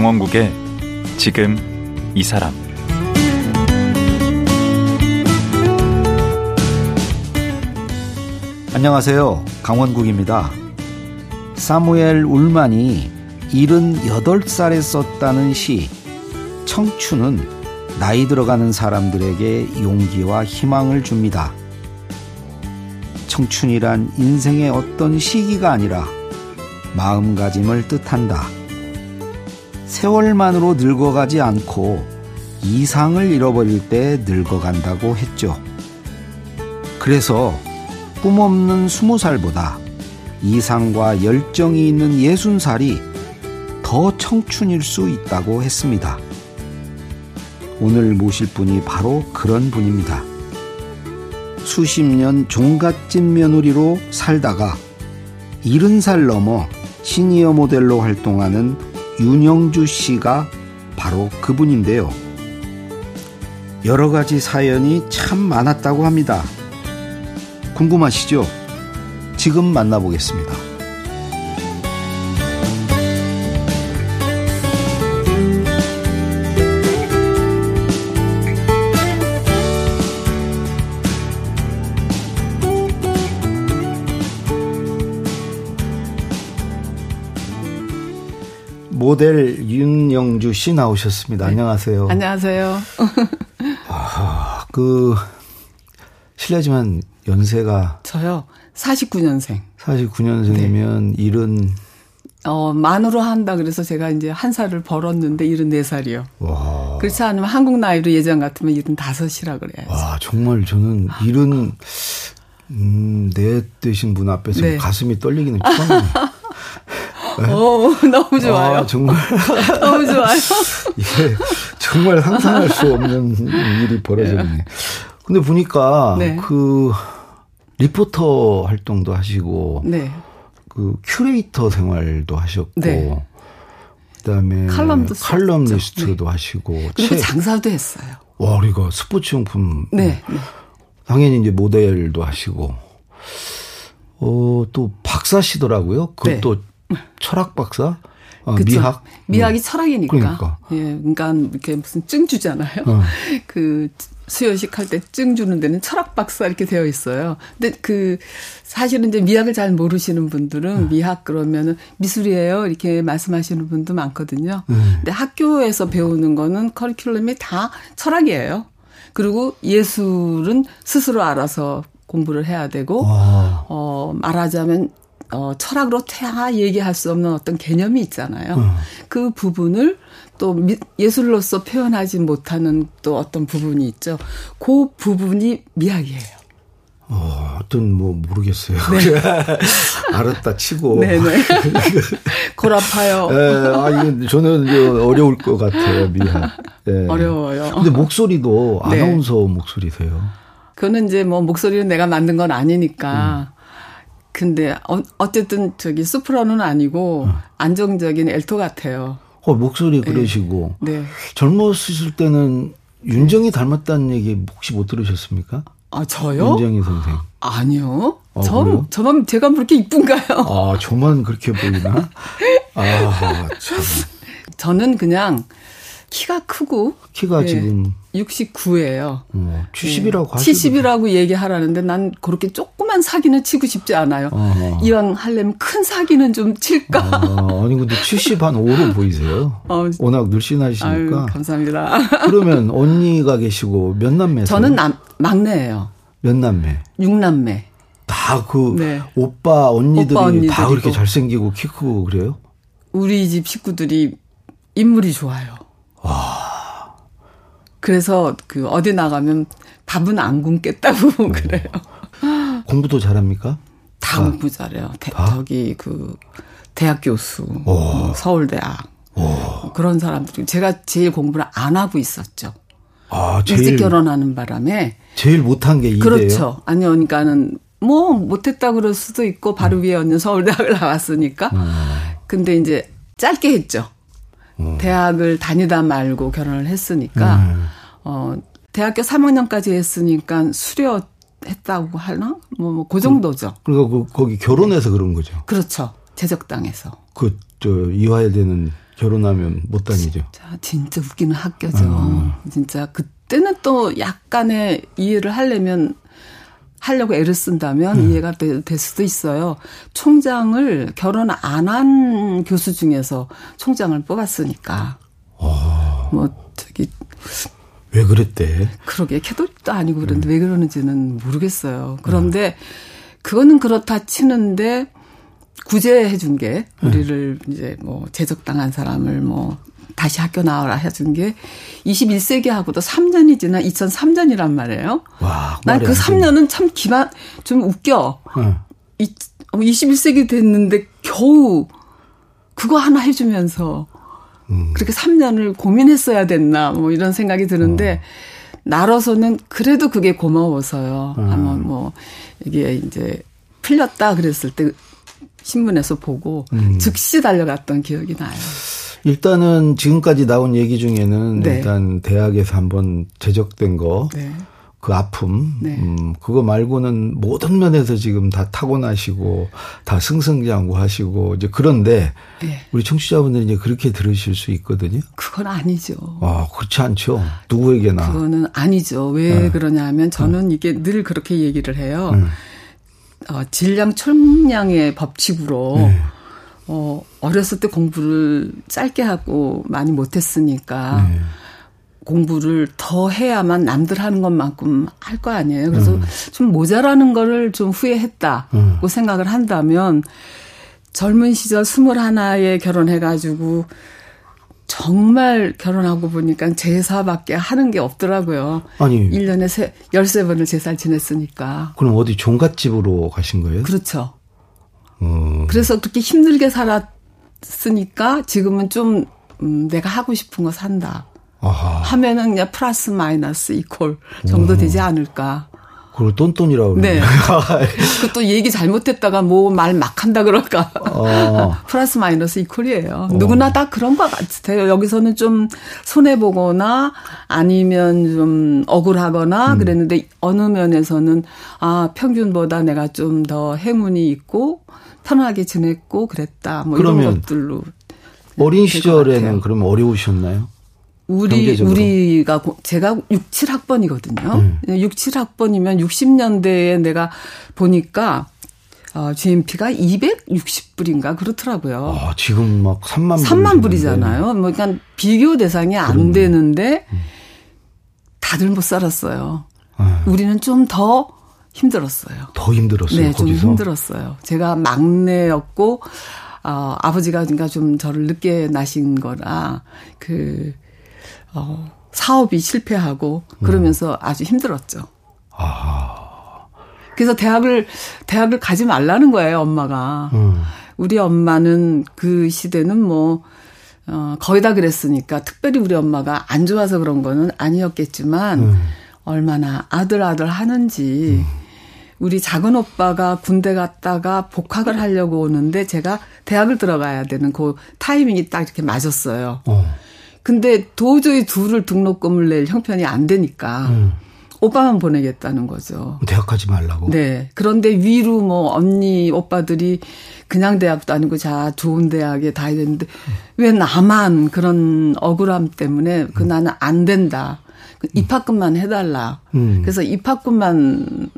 강원국의 지금 이 사람 안녕하세요. 강원국입니다. 사무엘 울만이 78살에 썼다는 시 청춘은 나이 들어가는 사람들에게 용기와 희망을 줍니다. 청춘이란 인생의 어떤 시기가 아니라 마음가짐을 뜻한다. 세월만으로 늙어가지 않고 이상을 잃어버릴 때 늙어간다고 했죠. 그래서 꿈 없는 스무 살보다 이상과 열정이 있는 예순 살이 더 청춘일 수 있다고 했습니다. 오늘 모실 분이 바로 그런 분입니다. 수십 년 종갓집 며느리로 살다가 70살 넘어 시니어 모델로 활동하는 윤영주 씨가 바로 그분인데요. 여러 가지 사연이 참 많았다고 합니다. 궁금하시죠? 지금 만나보겠습니다. 모델 윤영주 씨 나오셨습니다. 네. 안녕하세요. 안녕하세요. 아, 그 실례지만 연세가 저요. 49년생. 49년생이면 네. 일은 어, 만으로 한다 그래서 제가 이제 한 살을 벌었는데 74살이요. 와. 그렇지 않으면 한국 나이로 예전 같으면 75이라 그래야지. 와, 정말 저는 일은 음, 내 되신 분 앞에서 네. 가슴이 떨리기는 처음이에요. 오, 너무 좋아요. 아, 정말 너무 좋아요. 이게 정말 상상할 수 없는 일이 벌어졌네. 근데 보니까 네. 그 리포터 활동도 하시고 네. 그 큐레이터 생활도 하셨고 네. 그다음에 칼럼도. 칼럼니스트도 하시고 그리고 책- 장사도 했어요. 와 우리가 스포츠 용품 네. 네. 당연히 이제 모델도 하시고 어 또 박사시더라고요. 그것도 철학 박사, 어, 그쵸. 미학, 미학이 음. 철학이니까. 그러니까. 예, 그러니까 이렇게 무슨 증 주잖아요. 어. 그 수여식 할 때 증 주는 데는 철학 박사 이렇게 되어 있어요. 근데 그 사실은 이제 미학을 잘 모르시는 분들은 미학 그러면은 미술이에요 이렇게 말씀하시는 분도 많거든요. 근데 학교에서 배우는 거는 커리큘럼이 다 철학이에요. 그리고 예술은 스스로 알아서 공부를 해야 되고 와. 어, 말하자면, 어, 철학으로 다 얘기할 수 없는 어떤 개념이 있잖아요. 그 부분을 또 미, 예술로서 표현하지 못하는 또 어떤 부분이 있죠. 그 부분이 미학이에요. 어, 어떤 뭐 모르겠어요. 알았다 치고. 네. 네네. 골 아파요. 예, 아, 이건 저는 이제 어려울 것 같아요, 미안. 예. 어려워요. 근데 목소리도 네. 아나운서 목소리세요. 그거는 이제 뭐 목소리는 내가 만든 건 아니니까. 근데 어, 어쨌든 저기 소프라노는 아니고 안정적인 엘토 같아요. 어, 목소리 그러시고. 네. 젊었을 때는 윤정이 닮았다는 얘기 혹시 못 들으셨습니까? 아, 저요? 윤정이 선생. 아니요. 어, 저, 그래요? 저만, 제가 뭐 그렇게 이쁜가요? 아, 저만 그렇게 보이나? 아, 참. 저는 그냥 키가 크고. 키가 예, 지금 69예요. 어, 70이라고 하시죠. 70이라고 얘기하라는데 난 그렇게 조 그만 사기는 치고 싶지 않아요. 어허. 이왕 하려면 큰 사기는 좀 칠까? 아, 아니 근데 70한 5로 보이세요. 어, 워낙 아유, 늘씬하시니까. 감사합니다. 그러면 언니가 계시고 몇 남매세요? 저는 남, 막내예요. 몇 남매? 육남매. 다그 네. 오빠 언니들이 오빠. 다 그렇게 잘생기고 키 크고 그래요? 우리 집 식구들이 인물이 좋아요. 그래서 그 어디 나가면 밥은 안 굶겠다고 그래요. 공부도 잘합니까? 다 아. 공부 잘해요. 대, 다? 저기 그 대학 교수, 뭐 서울대학 뭐 그런 사람들이 제가 제일 공부를 안 하고 있었죠. 아, 일찍 제일 결혼하는 바람에 제일 못한 게 이대요. 그렇죠. 아니 그러니까는 뭐 못했다 그럴 수도 있고 바로 음. 위에 언니 서울대학을 나왔으니까. 근데 이제 짧게 했죠. 음. 대학을 다니다 말고 결혼을 했으니까 음. 어 대학교 3학년까지 했으니까 수료 했다고 하나? 뭐 뭐 그 정도죠. 그러니까 그, 거기 결혼해서 그런 거죠. 그렇죠. 제적당해서. 그 저 이화여대는 결혼하면 못 다니죠. 진짜, 진짜 웃기는 학교죠. 어. 진짜 그때는 또 약간의 이해를 하려면 하려고 애를 쓴다면 음. 이해가 되, 될 수도 있어요. 총장을 결혼 안 한 교수 중에서 총장을 뽑았으니까. 어. 뭐 저기 왜 그랬대? 그러게 캐도릭도 아니고 그런데 음. 왜 그러는지는 모르겠어요. 그런데 그거는 그렇다 치는데 구제해 준 게 우리를 음. 이제 뭐 제적당한 사람을 뭐 다시 학교 나와라 해준 게 21세기하고도 3년이 지난 2003년이란 말이에요. 와, 난 그 3년은 참 기만 좀 웃겨. 응. 이, 21세기 됐는데 겨우 그거 하나 해주면서 음. 그렇게 3년을 고민했어야 됐나 뭐 이런 생각이 드는데 어. 나로서는 그래도 그게 고마워서요. 음. 한번 뭐 이게 이제 풀렸다 그랬을 때 신문에서 보고 음. 즉시 달려갔던 기억이 나요. 일단은 지금까지 나온 얘기 중에는 네. 일단 대학에서 한번 제적된 거. 네. 그 아픔, 네. 음, 그거 말고는 모든 면에서 지금 다 타고나시고, 다 승승장구하시고, 이제 그런데, 네. 우리 청취자분들이 이제 그렇게 들으실 수 있거든요? 그건 아니죠. 아, 그렇지 않죠. 누구에게나. 그거는 아니죠. 왜 네. 그러냐면 저는 네. 이게 늘 그렇게 얘기를 해요. 네. 어, 질량 총량의 법칙으로, 네. 어, 어렸을 때 공부를 짧게 하고 많이 못했으니까 네. 공부를 더 해야만 남들 하는 것만큼 할 거 아니에요. 그래서 음. 좀 모자라는 거를 좀 후회했다고 음. 생각을 한다면 젊은 시절 스물 하나에 결혼해가지고 정말 결혼하고 보니까 제사밖에 하는 게 없더라고요. 아니. 1년에 세, 13번을 제사를 지냈으니까. 그럼 어디 종갓집으로 가신 거예요? 그렇죠. 음. 그래서 그렇게 힘들게 살았으니까 지금은 좀 음, 내가 하고 싶은 거 산다. 아하. 하면은 그냥 플러스 마이너스 이퀄 정도 음. 되지 않을까. 그걸 똔똔이라고 그러네. 네. 그또 얘기 잘못했다가 뭐 말 막 한다 그럴까. 어. 플러스 마이너스 이퀄이에요. 어. 누구나 다 그런 것 같아요. 여기서는 좀 손해보거나 아니면 좀 억울하거나 음. 그랬는데 어느 면에서는 아, 평균보다 내가 좀 더 행운이 있고 편하게 지냈고 그랬다. 뭐 이런 것들로. 어린 시절에는 그러면 어려우셨나요? 우리 경제적으로. 우리가 제가 6, 7학번이거든요. 음. 6, 7학번이면 60년대에 내가 보니까 어, GMP가 260불인가 그렇더라고요. 아, 지금 막 3만 3만 불이잖아요. 뭐 그러니까 비교 대상이 안 그러네. 되는데 음. 다들 못 살았어요. 아. 우리는 좀 더 힘들었어요. 더 힘들었어요. 네, 거기서? 좀 힘들었어요. 제가 막내였고 어, 아버지가 그러니까 좀 저를 늦게 나신 거라 그 어, 사업이 실패하고 그러면서 음. 아주 힘들었죠. 아. 그래서 대학을 대학을 가지 말라는 거예요, 엄마가. 음. 우리 엄마는 그 시대는 뭐 어, 거의 다 그랬으니까 특별히 우리 엄마가 안 좋아서 그런 거는 아니었겠지만 음. 얼마나 아들 아들 하는지 음. 우리 작은 오빠가 군대 갔다가 복학을 하려고 오는데 제가 대학을 들어가야 되는 그 타이밍이 딱 이렇게 맞았어요. 어. 근데 도저히 둘을 등록금을 낼 형편이 안 되니까 음. 오빠만 보내겠다는 거죠. 대학 가지 말라고. 네. 그런데 위로 뭐 언니 오빠들이 그냥 대학도 아니고 자 좋은 대학에 가야 되는데 음. 왜 나만 그런 억울함 때문에 그 음. 나는 안 된다. 그 입학금만 해달라. 음. 그래서 입학금만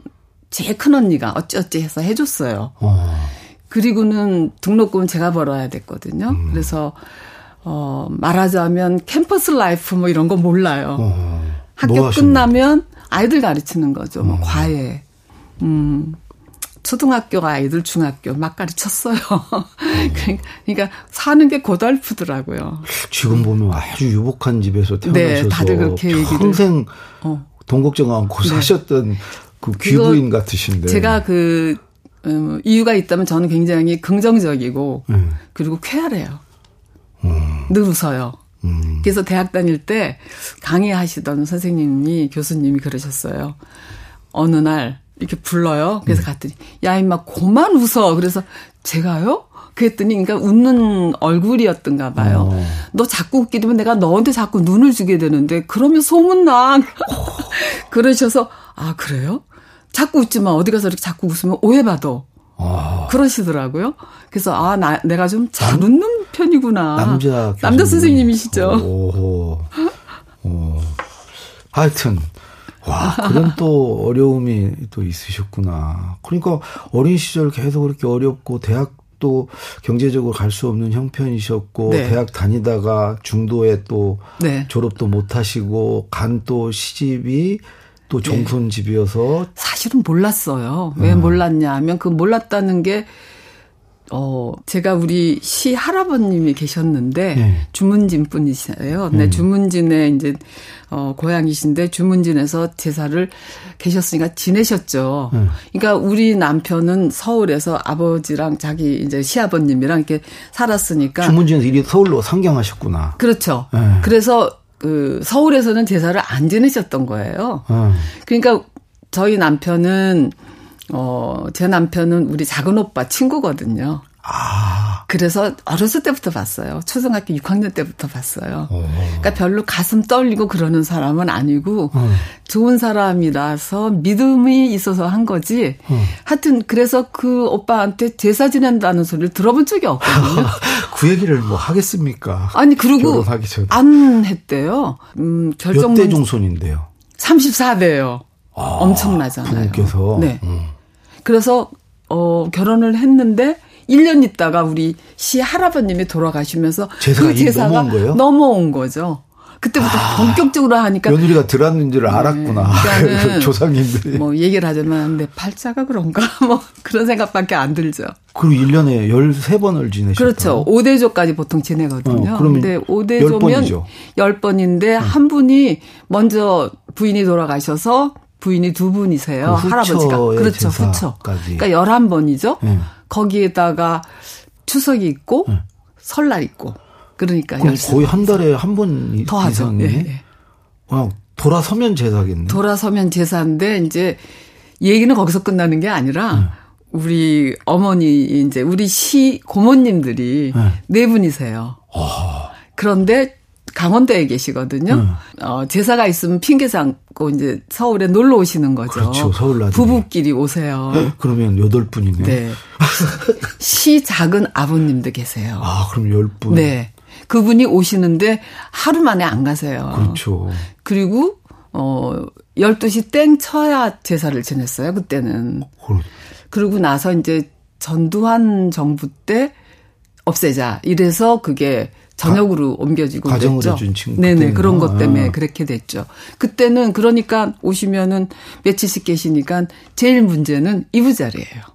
제일 큰 언니가 어찌어찌 해서 해줬어요. 어. 그리고는 등록금은 제가 벌어야 됐거든요. 음. 그래서 어, 말하자면 campus life 뭐 이런 거 몰라요. 어, 학교 뭐 끝나면 아이들 가르치는 거죠. 뭐 어. 과외. 음. 초등학교 아이들 중학교 막 가르쳤어요. 어. 그러니까 사는 게 고달프더라고요. 지금 보면 아주 유복한 집에서 태어나셔서 네, 다들 그렇게 평생 어. 돈 걱정 않고 네. 사셨던 그 귀부인 같으신데. 제가 그 음, 이유가 있다면 저는 굉장히 긍정적이고 음. 그리고 쾌활해요. 음. 늘 웃어요. 음. 그래서 대학 다닐 때 강의하시던 선생님이 교수님이 그러셨어요. 어느 날 이렇게 불러요. 그래서 음. 갔더니 야 임마 고만 웃어. 그래서 제가요? 그랬더니 그러니까 웃는 얼굴이었던가 봐요. 어. 너 자꾸 웃게 되면 내가 너한테 자꾸 눈을 주게 되는데 그러면 소문나. 그러셔서 아 그래요? 자꾸 웃지만 어디 가서 이렇게 자꾸 웃으면 오해받아. 어. 그러시더라고요. 그래서 아 나 내가 좀 잘 웃는 편이구나. 남자 남자 선생님이시죠. 오, 오. 하여튼 와, 그런 또 어려움이 또 있으셨구나. 그러니까 어린 시절 계속 그렇게 어렵고 대학도 경제적으로 갈 수 없는 형편이셨고 네. 대학 다니다가 중도에 또 네. 졸업도 못 하시고 간 또 시집이 또 네. 집이어서 사실은 몰랐어요. 왜 음. 몰랐냐 하면 그 몰랐다는 게 어, 제가 우리 시 할아버님이 계셨는데, 네. 주문진 분이세요. 네, 음. 주문진에 이제, 어, 고향이신데, 주문진에서 제사를 계셨으니까 지내셨죠. 음. 그러니까 우리 남편은 서울에서 아버지랑 자기 이제 시아버님이랑 이렇게 살았으니까. 주문진에서 이리 서울로 상경하셨구나. 그렇죠. 네. 그래서 그 서울에서는 제사를 안 지내셨던 거예요. 음. 그러니까 저희 남편은 어, 제 남편은 우리 작은 오빠 친구거든요. 아. 그래서 어렸을 때부터 봤어요. 초등학교 6학년 때부터 봤어요. 오. 그러니까 별로 가슴 떨리고 그러는 사람은 아니고 어. 좋은 사람이라서 믿음이 있어서 한 거지. 어. 하여튼 그래서 그 오빠한테 제사 지낸다는 소리를 들어본 적이 없거든요. 그 얘기를 뭐 하겠습니까? 아니 그리고 안 했대요. 음, 결정 몇대 종손인데요? 34대요. 아, 엄청나잖아요. 부모께서. 네. 음. 그래서 어 결혼을 했는데 1년 있다가 우리 시 할아버님이 돌아가시면서 제사가 그 제사가 넘어온, 넘어온 거죠. 그때부터 아, 본격적으로 하니까 며느리가 들었는 줄 알았구나. 네, 조상님들이. 뭐 얘기를 하자면 내 팔자가 그런가 뭐 그런 생각밖에 안 들죠. 그리고 1년에 13번을 지내셨죠. 그렇죠. 5대조까지 보통 지내거든요. 어, 그런데 5대조면 10번인데 응. 한 분이 먼저 부인이 돌아가셔서 부인이 두 분이세요. 그 할아버지가. 그렇죠. 후처. 그러니까 11번이죠. 네. 거기에다가 추석이 있고 네. 설날 있고. 그러니까 거의 한 달에 한 번 더 하죠. 예, 예. 와, 돌아서면 제사겠네. 돌아서면 제사인데 이제 얘기는 거기서 끝나는 게 아니라 네. 우리 어머니 이제 우리 시 고모님들이 네, 네 분이세요. 아. 그런데 강원도에 계시거든요. 음. 어, 제사가 있으면 핑계 삼고 이제 서울에 놀러 오시는 거죠. 그렇죠. 서울 나중에. 부부끼리 오세요. 그러면 여덟 분이네. 네. 시 작은 아버님도 계세요. 아, 그럼 열 분. 네. 그분이 오시는데 하루 만에 안 가세요. 그렇죠. 그리고 어 12시 땡 쳐야 제사를 지냈어요. 그때는. 그렇... 그러고 나서 이제 전두환 정부 때 없애자. 이래서 그게 저녁으로 가, 옮겨지고 그랬죠. 네네 그런 것 때문에 아. 그렇게 됐죠. 그때는 그러니까 오시면은 며칠씩 계시니까 제일 문제는 이부자리예요.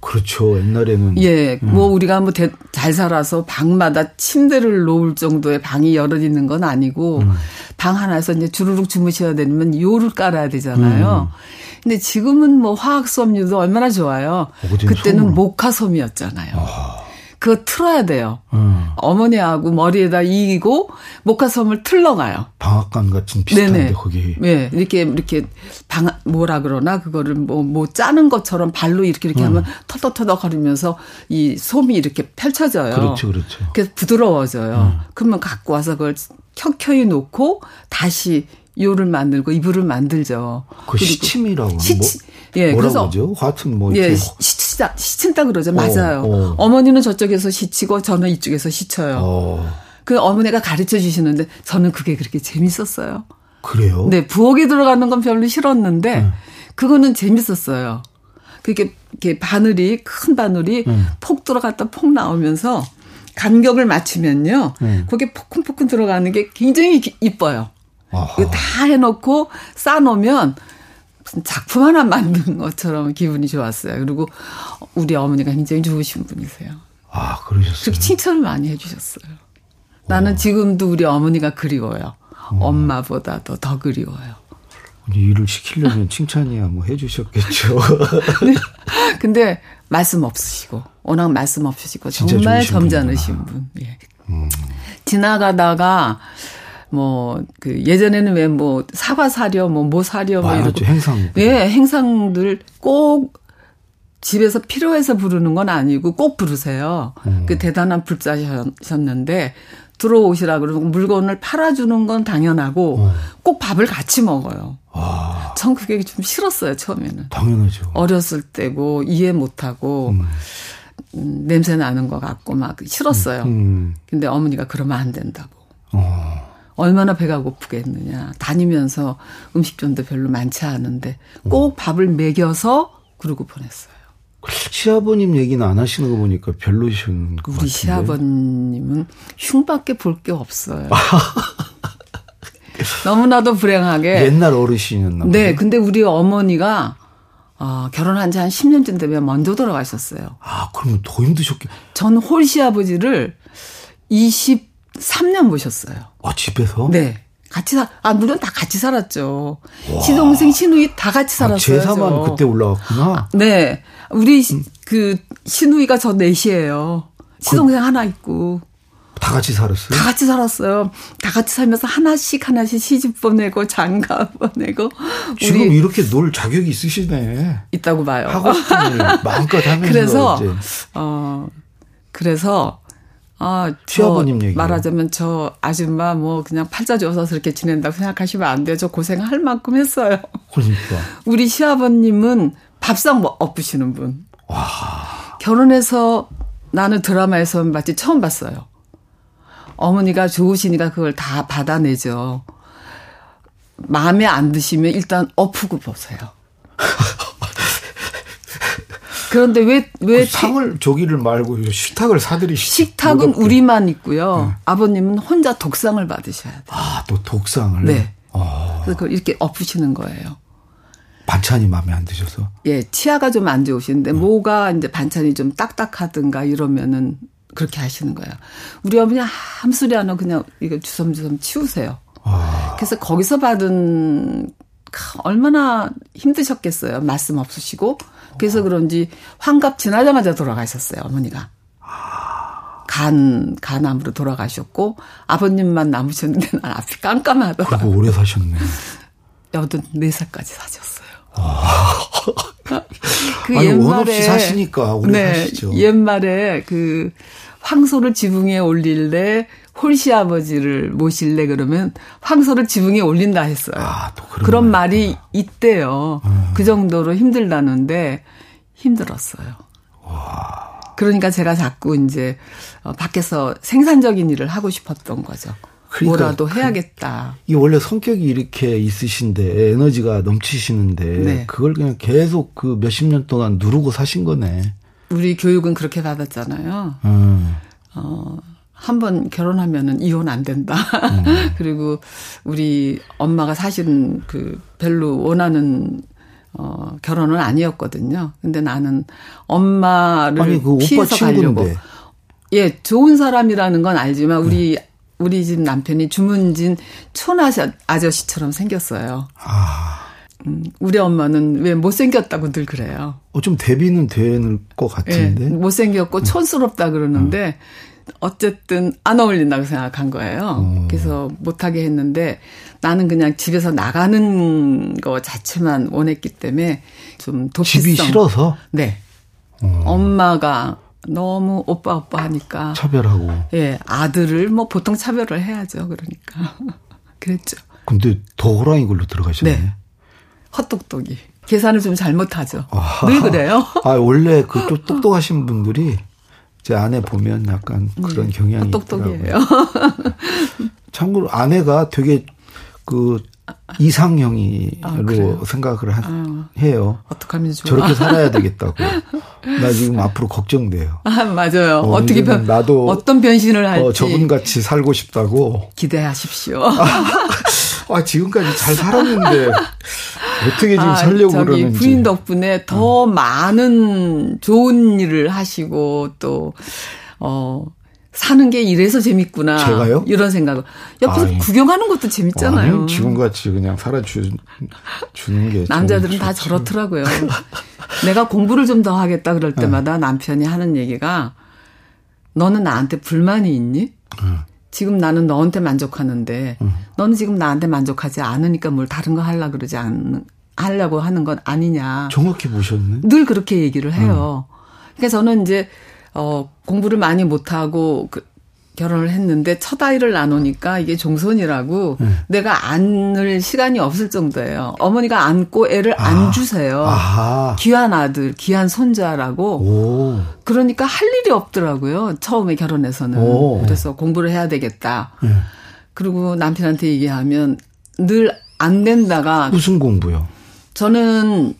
그렇죠. 옛날에는 예, 음. 뭐 우리가 뭐 잘 살아서 방마다 침대를 놓을 정도의 방이 여러 있는 건 아니고 음. 방 하나에서 이제 주르륵 주무셔야 되면 요를 깔아야 되잖아요. 음. 근데 지금은 뭐 화학 섬유도 얼마나 좋아요. 어, 그때는 모카섬이었잖아요. 아. 그거 틀어야 돼요. 음. 어머니하고 머리에다 이기고 목화섬을 틀러가요. 방앗간 같은 비슷한데 네네. 거기. 네, 이렇게 이렇게 방 뭐라 그러나 그거를 뭐뭐 뭐 짜는 것처럼 발로 이렇게 이렇게 음. 하면 터덕터덕 거리면서 이 솜이 이렇게 펼쳐져요. 그렇죠, 그렇죠. 그래서 부드러워져요. 음. 그러면 갖고 와서 그걸 켜켜이 놓고 다시 요를 만들고 이불을 만들죠. 그 시침이라고 시, 뭐, 예, 그래서 그죠? 하여튼 뭐 예, 시치다 시친다 그러죠. 맞아요. 어, 어. 머니는 저쪽에서 시치고 저는 이쪽에서 시쳐요. 어. 그 어머니가 가르쳐 주시는데 저는 그게 그렇게 재밌었어요. 그래요? 네, 부엌에 들어가는 건 별로 싫었는데 네. 그거는 재밌었어요. 그게 이렇게 바늘이 큰 바늘이 네. 폭 들어갔다 폭 나오면서 간격을 맞추면요. 네. 거기에 포근포근 들어가는 게 굉장히 이뻐요. 이거 다 해놓고 싸놓으면 무슨 작품 하나 만든 것처럼 기분이 좋았어요. 그리고 우리 어머니가 굉장히 좋으신 분이세요. 아, 그러셨어요? 그렇게 칭찬을 많이 해주셨어요. 나는 지금도 우리 어머니가 그리워요. 오. 엄마보다도 더 그리워요. 일을 시키려면 칭찬이야 뭐 해주셨겠죠. 네. 근데 말씀 없으시고 워낙 말씀 없으시고 정말 점잖으신 분. 예. 음. 지나가다가 뭐 그 예전에는 왜 뭐 사과 사려 뭐뭐 뭐 사려 뭐 이런 행상 예 행상들 꼭 집에서 필요해서 부르는 건 아니고 꼭 부르세요. 음. 그 대단한 불자셨는데 들어오시라 그러고 물건을 팔아주는 건 당연하고 어. 꼭 밥을 같이 먹어요. 아. 전 그게 좀 싫었어요 처음에는. 당연하죠. 어렸을 때고 이해 못하고 음. 음, 냄새 나는 것 같고 막 싫었어요. 음. 근데 어머니가 그러면 안 된다고. 어. 얼마나 배가 고프겠느냐. 다니면서 음식점도 별로 많지 않은데 꼭 밥을 먹여서 그러고 보냈어요. 시아버님 얘기는 안 하시는 거 보니까 별로신 것 우리 같은데. 시아버님은 흉밖에 볼 게 없어요. 너무나도 불행하게 옛날 어르신이었나 보네. 네, 근데 우리 어머니가 어, 결혼한 지 한 10년쯤 되면 먼저 돌아가셨어요. 아, 그러면 더 힘드셨겠. 전 홀시 아버지를 23년 모셨어요. 아, 집에서? 네. 같이 사, 아, 물론 다 같이 살았죠. 와. 시동생, 시누이 다 같이 아, 살았어요. 아, 제사만 그때 올라왔구나? 아, 네. 우리 음. 그 시누이가 저 넷이에요. 시동생 그, 하나 있고. 다 같이 살았어요? 다 같이 살았어요. 다 같이 살면서 하나씩 하나씩 시집 보내고 장가 보내고. 지금 이렇게 놀 자격이 있으시네. 있다고 봐요. 하고 싶은 마음껏 하면서. 그래서, 이제. 어, 그래서, 아, 시아버님 얘기 말하자면 저 아줌마 뭐 그냥 팔자 줘서 그렇게 지낸다고 생각하시면 안 돼요. 저 고생할 만큼 했어요. 그러니까. 우리 시아버님은 밥상 뭐 엎으시는 분. 와. 결혼해서 나는 드라마에서 마치 처음 봤어요. 어머니가 좋으시니까 그걸 다 받아내죠. 마음에 안 드시면 일단 엎고 보세요. 그런데 왜, 왜. 그 상을 조기를 말고 식탁을 사드리시죠. 식탁은 무겁게. 우리만 있고요. 네. 아버님은 혼자 독상을 받으셔야 돼요. 아, 또 독상을? 네. 어. 그래서 이렇게 엎으시는 거예요. 반찬이 마음에 안 드셔서? 예, 치아가 좀 안 좋으신데, 어. 뭐가 이제 반찬이 좀 딱딱하든가 이러면은 그렇게 하시는 거예요. 우리 어머니 아무 소리 안 하고 그냥 이거 주섬주섬 치우세요. 와. 그래서 거기서 받은 얼마나 힘드셨겠어요. 말씀 없으시고. 그래서 그런지 환갑 지나자마자 돌아가셨어요. 어머니가. 간, 간암으로 돌아가셨고, 아버님만 남으셨는데 난 앞이 깜깜하더라고요. 그리고 오래 사셨네. 여든 4살까지 사셨어요. 그 아니, 옛말에 사시니까 오래 네, 사시죠. 옛말에 그 황소를 지붕에 올릴래 홀씨 아버지를 모실래 그러면 황소를 지붕에 올린다 했어요. 아, 그런 말이 있대요. 음. 그 정도로 힘들다는데 힘들었어요. 와. 그러니까 제가 자꾸 이제 어, 밖에서 생산적인 일을 하고 싶었던 거죠. 그러니까 뭐라도 그 해야겠다. 이 원래 성격이 이렇게 있으신데 에너지가 넘치시는데 네. 그걸 그냥 계속 그 몇십 년 동안 누르고 사신 거네. 우리 교육은 그렇게 받았잖아요. 음. 어, 한번 결혼하면은 이혼 안 된다. 음. 그리고 우리 엄마가 사실은 그 별로 원하는 어, 결혼은 아니었거든요. 근데 나는 엄마를 아니, 그 피해서 가려고. 예, 좋은 사람이라는 건 알지만 우리 네. 우리 집 남편이 주문진 촌아저 아저씨처럼 생겼어요. 아. 음, 우리 엄마는 왜 못생겼다고 늘 그래요. 어, 좀 대비는 되는 것 같은데. 네, 못생겼고 음. 촌스럽다 그러는데, 음. 어쨌든 안 어울린다고 생각한 거예요. 음. 그래서 못하게 했는데, 나는 그냥 집에서 나가는 거 자체만 원했기 때문에 좀 도피성. 집이 싫어서? 네. 음. 엄마가 너무 오빠 오빠 하니까 차별하고 예 아들을 뭐 보통 차별을 해야죠 그러니까 그랬죠. 근데 더 호랑이 걸로 들어가셨네. 네. 헛똑똑이 계산을 좀 잘못하죠. 아, 늘 그래요. 아 원래 그 똑똑하신 분들이 제 아내 보면 약간 그런 네, 경향이 똑똑이에요. 참고로 아내가 되게 그 이상형이로 아, 생각을 하, 아, 해요. 어떡하면 좋아. 저렇게 살아야 되겠다고. 나 지금 앞으로 걱정돼요. 아, 맞아요. 어, 떻게 변, 나도 어떤 변신을 할지. 어, 저분같이 살고 싶다고. 기대하십시오. 아, 지금까지 잘 살았는데 어떻게 지금 아, 살려고 그러는지. 부인 덕분에 더 어. 많은 좋은 일을 하시고 또 어, 사는 게 이래서 재밌구나. 제가요? 이런 생각을. 옆에서 아니, 구경하는 것도 재밌잖아요. 아니, 지금같이 그냥 살아주는 게. 남자들은 다 저렇더라고요. 내가 공부를 좀 더 하겠다 그럴 네. 때마다 네. 남편이 하는 얘기가 너는 나한테 불만이 있니? 네. 지금 나는 너한테 만족하는데 네. 너는 지금 나한테 만족하지 않으니까 뭘 다른 거 하려 그러지 않, 하려고 하는 건 아니냐. 정확히 보셨네. 늘 그렇게 얘기를 해요. 그러니까 저는 이제 어, 공부를 많이 못 하고, 그, 결혼을 했는데 첫 아이를 낳으니까 이게 종손이라고 네. 내가 안을 시간이 없을 정도예요. 어머니가 안고 애를 아. 안 주세요. 아하. 귀한 아들, 귀한 손자라고. 오. 그러니까 할 일이 없더라고요. 처음에 결혼해서는. 오. 그래서 공부를 해야 되겠다. 네. 그리고 남편한테 얘기하면 늘 안 된다가 무슨 공부요? 저는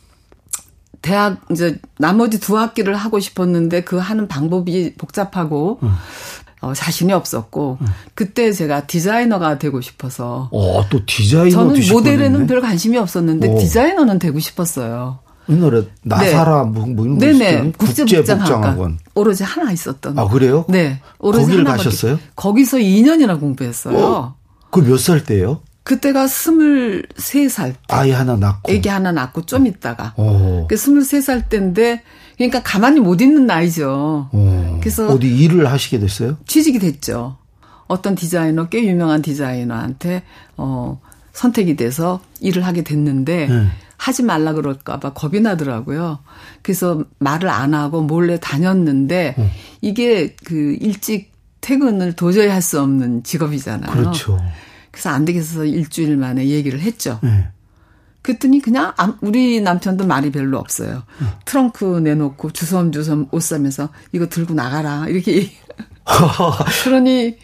대학 이제 나머지 두 학기를 하고 싶었는데 그 하는 방법이 복잡하고 음. 어, 자신이 없었고 음. 그때 제가 디자이너가 되고 싶어서 어, 또 디자이너 저는 모델에는 별 관심이 없었는데 오. 디자이너는 되고 싶었어요. 옛날에 나사라 네. 뭐, 뭐 이런 네네 국제복장학원 오로지 하나 있었던. 아 그래요? 네. 오로지 거기를 가셨어요? 거기서 2년이나 공부했어요. 어? 그몇 살 때예요? 그때가 23살 때. 아이 하나 낳고. 애기 하나 낳고 좀 있다가. 오. 그 23살 때인데 그러니까 가만히 못 있는 나이죠. 오. 그래서 어디 일을 하시게 됐어요? 취직이 됐죠. 어떤 디자이너 꽤 유명한 디자이너한테 어 선택이 돼서 일을 하게 됐는데 네. 하지 말라 그럴까 봐 겁이 나더라고요. 그래서 말을 안 하고 몰래 다녔는데 어. 이게 그 일찍 퇴근을 도저히 할 수 없는 직업이잖아요. 그렇죠. 그래서 안 되겠어서 일주일 만에 얘기를 했죠. 네. 그랬더니 그냥 우리 남편도 말이 별로 없어요. 응. 트렁크 내놓고 주섬주섬 옷 사면서 이거 들고 나가라 이렇게 그러니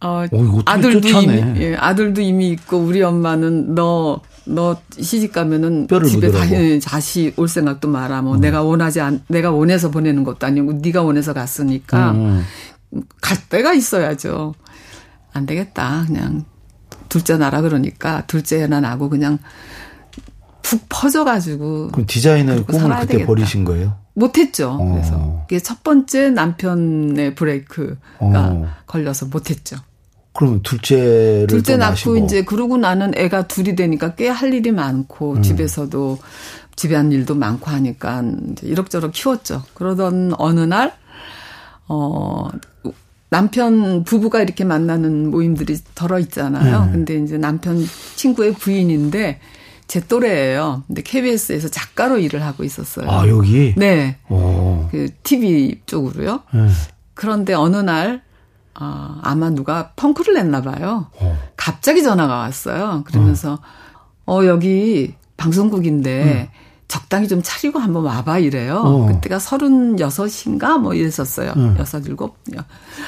어 오, 아들도 이미 예, 아들도 이미 있고 우리 엄마는 너너 시집 가면은 집에 다, 예, 다시 올 생각도 마라. 뭐 음. 내가 원하지 않 내가 원해서 보내는 것도 아니고 네가 원해서 갔으니까 음. 갈 때가 있어야죠. 안 되겠다. 그냥 둘째 나라 그러니까 둘째 하나 나고 그냥 푹 퍼져가지고. 그럼 디자이너의 꿈을 그때 되겠다. 버리신 거예요? 못했죠. 어. 그래서 그게 첫 번째 남편의 브레이크가 어. 걸려서 못했죠. 그러면 둘째를 둘째 낳고 이제 그러고 나는 애가 둘이 되니까 꽤 할 일이 많고 음. 집에서도 집안 일도 많고 하니까 이제 이럭저럭 키웠죠. 그러던 어느 날 어. 남편 부부가 이렇게 만나는 모임들이 덜어 있잖아요. 음. 근데 이제 남편 친구의 부인인데 제 또래예요. 근데 KBS에서 작가로 일을 하고 있었어요. 아 여기? 네. 오. 그 TV 쪽으로요. 네. 그런데 어느 날 아, 아마 누가 펑크를 냈나 봐요. 어. 갑자기 전화가 왔어요. 그러면서 어, 어 여기 방송국인데 음. 적당히 좀 차리고 한번 와봐 이래요. 어. 그때가 서른여섯인가 뭐 이랬었어요. 음. 여섯 일곱.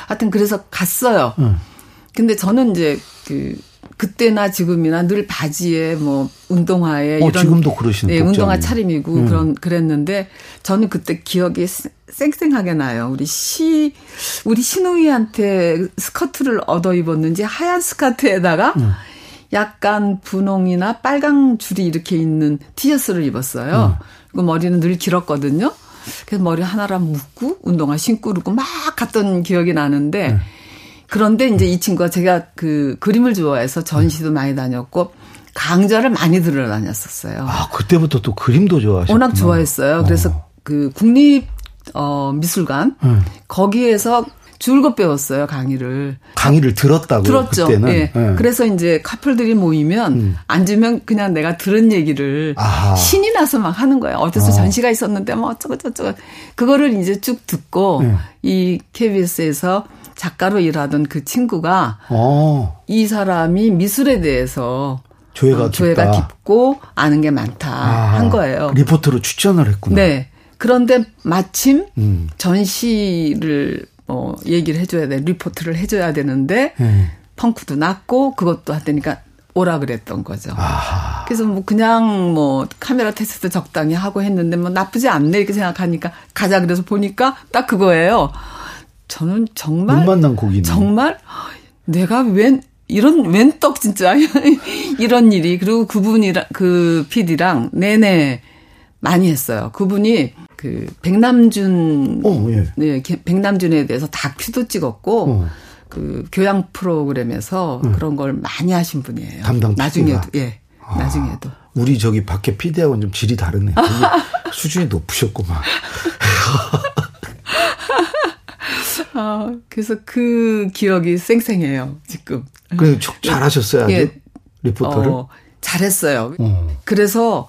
하여튼 그래서 갔어요. 음. 근데 저는 이제 그 그때나 지금이나 늘 바지에 뭐 운동화에 어, 이런 지금도 그러시는 네, 운동화 차림이고 음. 그런 그랬는데 저는 그때 기억이 쌩쌩하게 나요. 우리 시 우리 신우이한테 스커트를 얻어 입었는지 하얀 스커트에다가 음. 약간 분홍이나 빨강 줄이 이렇게 있는 티셔츠를 입었어요. 음. 그 머리는 늘 길었거든요. 그래서 머리 하나랑 묶고 운동화 신고 그러고 막 갔던 기억이 나는데 음. 그런데 이제 이 친구가 제가 그 그림을 좋아해서 전시도 많이 다녔고 강좌를 많이 들어 다녔었어요. 아, 그때부터 또 그림도 좋아하셨구나. 워낙 좋아했어요. 그래서 어. 그 국립 어 미술관 음. 거기에서 줄곧 배웠어요 강의를. 강의를 들었다고 들었죠. 그때는. 네. 네. 그래서 이제 카플들이 모이면 음. 앉으면 그냥 내가 들은 얘기를 아하. 신이 나서 막 하는 거예요. 어디서 어. 전시가 있었는데 뭐 어쩌고 저쩌고 그거를 이제 쭉 듣고 네. 이 KBS에서 작가로 일하던 그 친구가 어. 이 사람이 미술에 대해서 조예가, 어, 조예가 깊고 아는 게 많다 아, 한 거예요. 리포트로 추천을 했구나. 네. 그런데 마침 음. 전시를 어 얘기를 해줘야 돼 리포트를 해줘야 되는데 음. 펑크도 났고 그것도 하다니까 오라 그랬던 거죠. 아하. 그래서 뭐 그냥 뭐 카메라 테스트 적당히 하고 했는데 뭐 나쁘지 않네 이렇게 생각하니까 가자 그래서 보니까 딱 그거예요. 저는 정말 못 만난 고기네. 정말 내가 웬 이런 웬떡 진짜 이런 일이 그리고 그분이랑 그 PD랑 내내 많이 했어요. 그분이 그 백남준 어, 예. 네 백남준에 대해서 다큐도 찍었고 어. 그 교양 프로그램에서 음. 그런 걸 많이 하신 분이에요. 담당 나중에도 예. 아, 나중에도 우리 저기 밖에 피디하고는 좀 질이 다르네. 수준이 높으셨구만. 아, 그래서 그 기억이 쌩쌩해요, 지금. 그 잘하셨어요, 아주? 예, 리포터를? 어, 잘했어요. 어. 그래서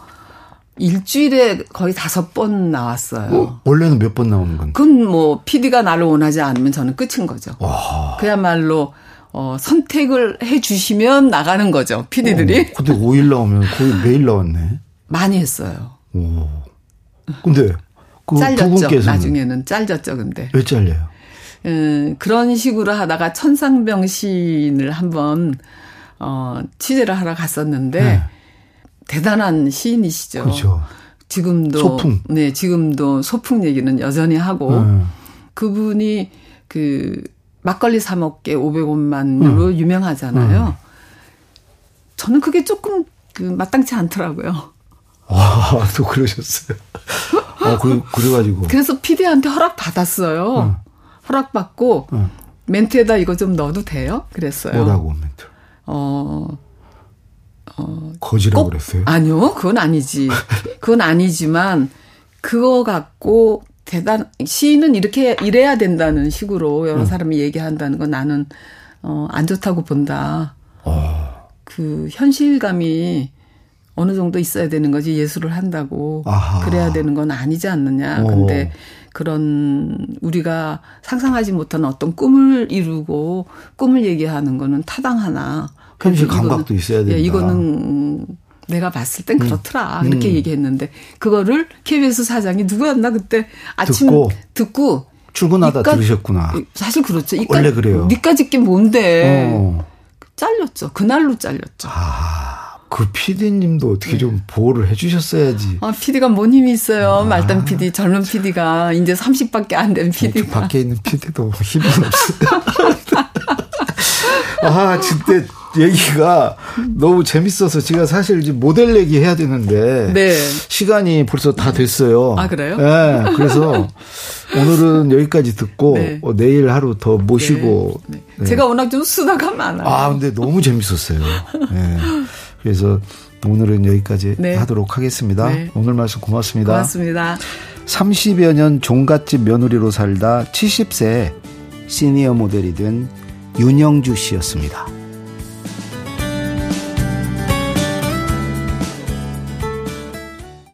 일주일에 거의 다섯 번 나왔어요. 어, 원래는 몇 번 나오는 건데? 그건 뭐 PD가 나를 원하지 않으면 저는 끝인 거죠. 와. 그야말로 어, 선택을 해 주시면 나가는 거죠. PD들이. 어, 근데 5일 나오면 거의 매일 나왔네. 많이 했어요. 오. 근데 그 잘렸죠. 나중에는 잘렸죠. 근데. 왜 잘려요? 음, 그런 식으로 하다가 천상병 시인을 한번 어, 취재를 하러 갔었는데 네. 대단한 시인이시죠. 그렇죠. 지금도 소풍. 네, 지금도 소풍 얘기는 여전히 하고 네. 그분이 그 막걸리 사 먹게 500원만으로 네. 유명하잖아요. 네. 저는 그게 조금 그 마땅치 않더라고요. 아, 또 그러셨어요. 어, 그, 그래가지고. 그래서 피디한테 허락 받았어요. 허락 받고 멘트에다 이거 좀 넣어도 돼요? 그랬어요. 뭐라고 멘트? 어, 어, 거지라고 그랬어요? 아니요, 그건 아니지. 그건 아니지만 그거 갖고 대단 시인은 이렇게 이래야 된다는 식으로 여러 응. 사람이 얘기한다는 건 나는 어, 안 좋다고 본다. 어. 그 현실감이 어느 정도 있어야 되는 거지 예술을 한다고 아하. 그래야 되는 건 아니지 않느냐. 어. 근데 그런 우리가 상상하지 못한 어떤 꿈을 이루고 꿈을 얘기하는 거는 타당하나. 현실 감각도 있어야 된다. 예, 이거는 내가 봤을 땐 음. 그렇더라. 음. 이렇게 얘기했는데 그거를 KBS 사장이 누구였나 그때 아침 듣고, 듣고 출근하다 니까, 들으셨구나. 사실 그렇죠. 원래 그래요. 니까짓 게 뭔데. 어. 잘렸죠. 그날로 잘렸죠. 아. 그 PD님도 어떻게 네. 좀 보호를 해주셨어야지. 아, PD가 뭔 힘이 있어요. 아. 말단 PD, 젊은 PD가. 이제 30밖에 안 된 PD가. 밖에 있는 PD도 힘은 없어요. 아, 진짜 얘기가 너무 재밌어서 제가 사실 이제 모델 얘기 해야 되는데. 네. 시간이 벌써 다 됐어요. 아, 그래요? 네. 그래서 오늘은 여기까지 듣고 네. 어, 내일 하루 더 모시고. 네. 네. 제가 워낙 좀 수다가 많아요. 아, 근데 너무 재밌었어요. 네. 그래서 오늘은 여기까지 네. 하도록 하겠습니다. 네. 오늘 말씀 고맙습니다. 고맙습니다. 30여 년 종갓집 며느리로 살다 70세 시니어 모델이 된 윤영주 씨였습니다.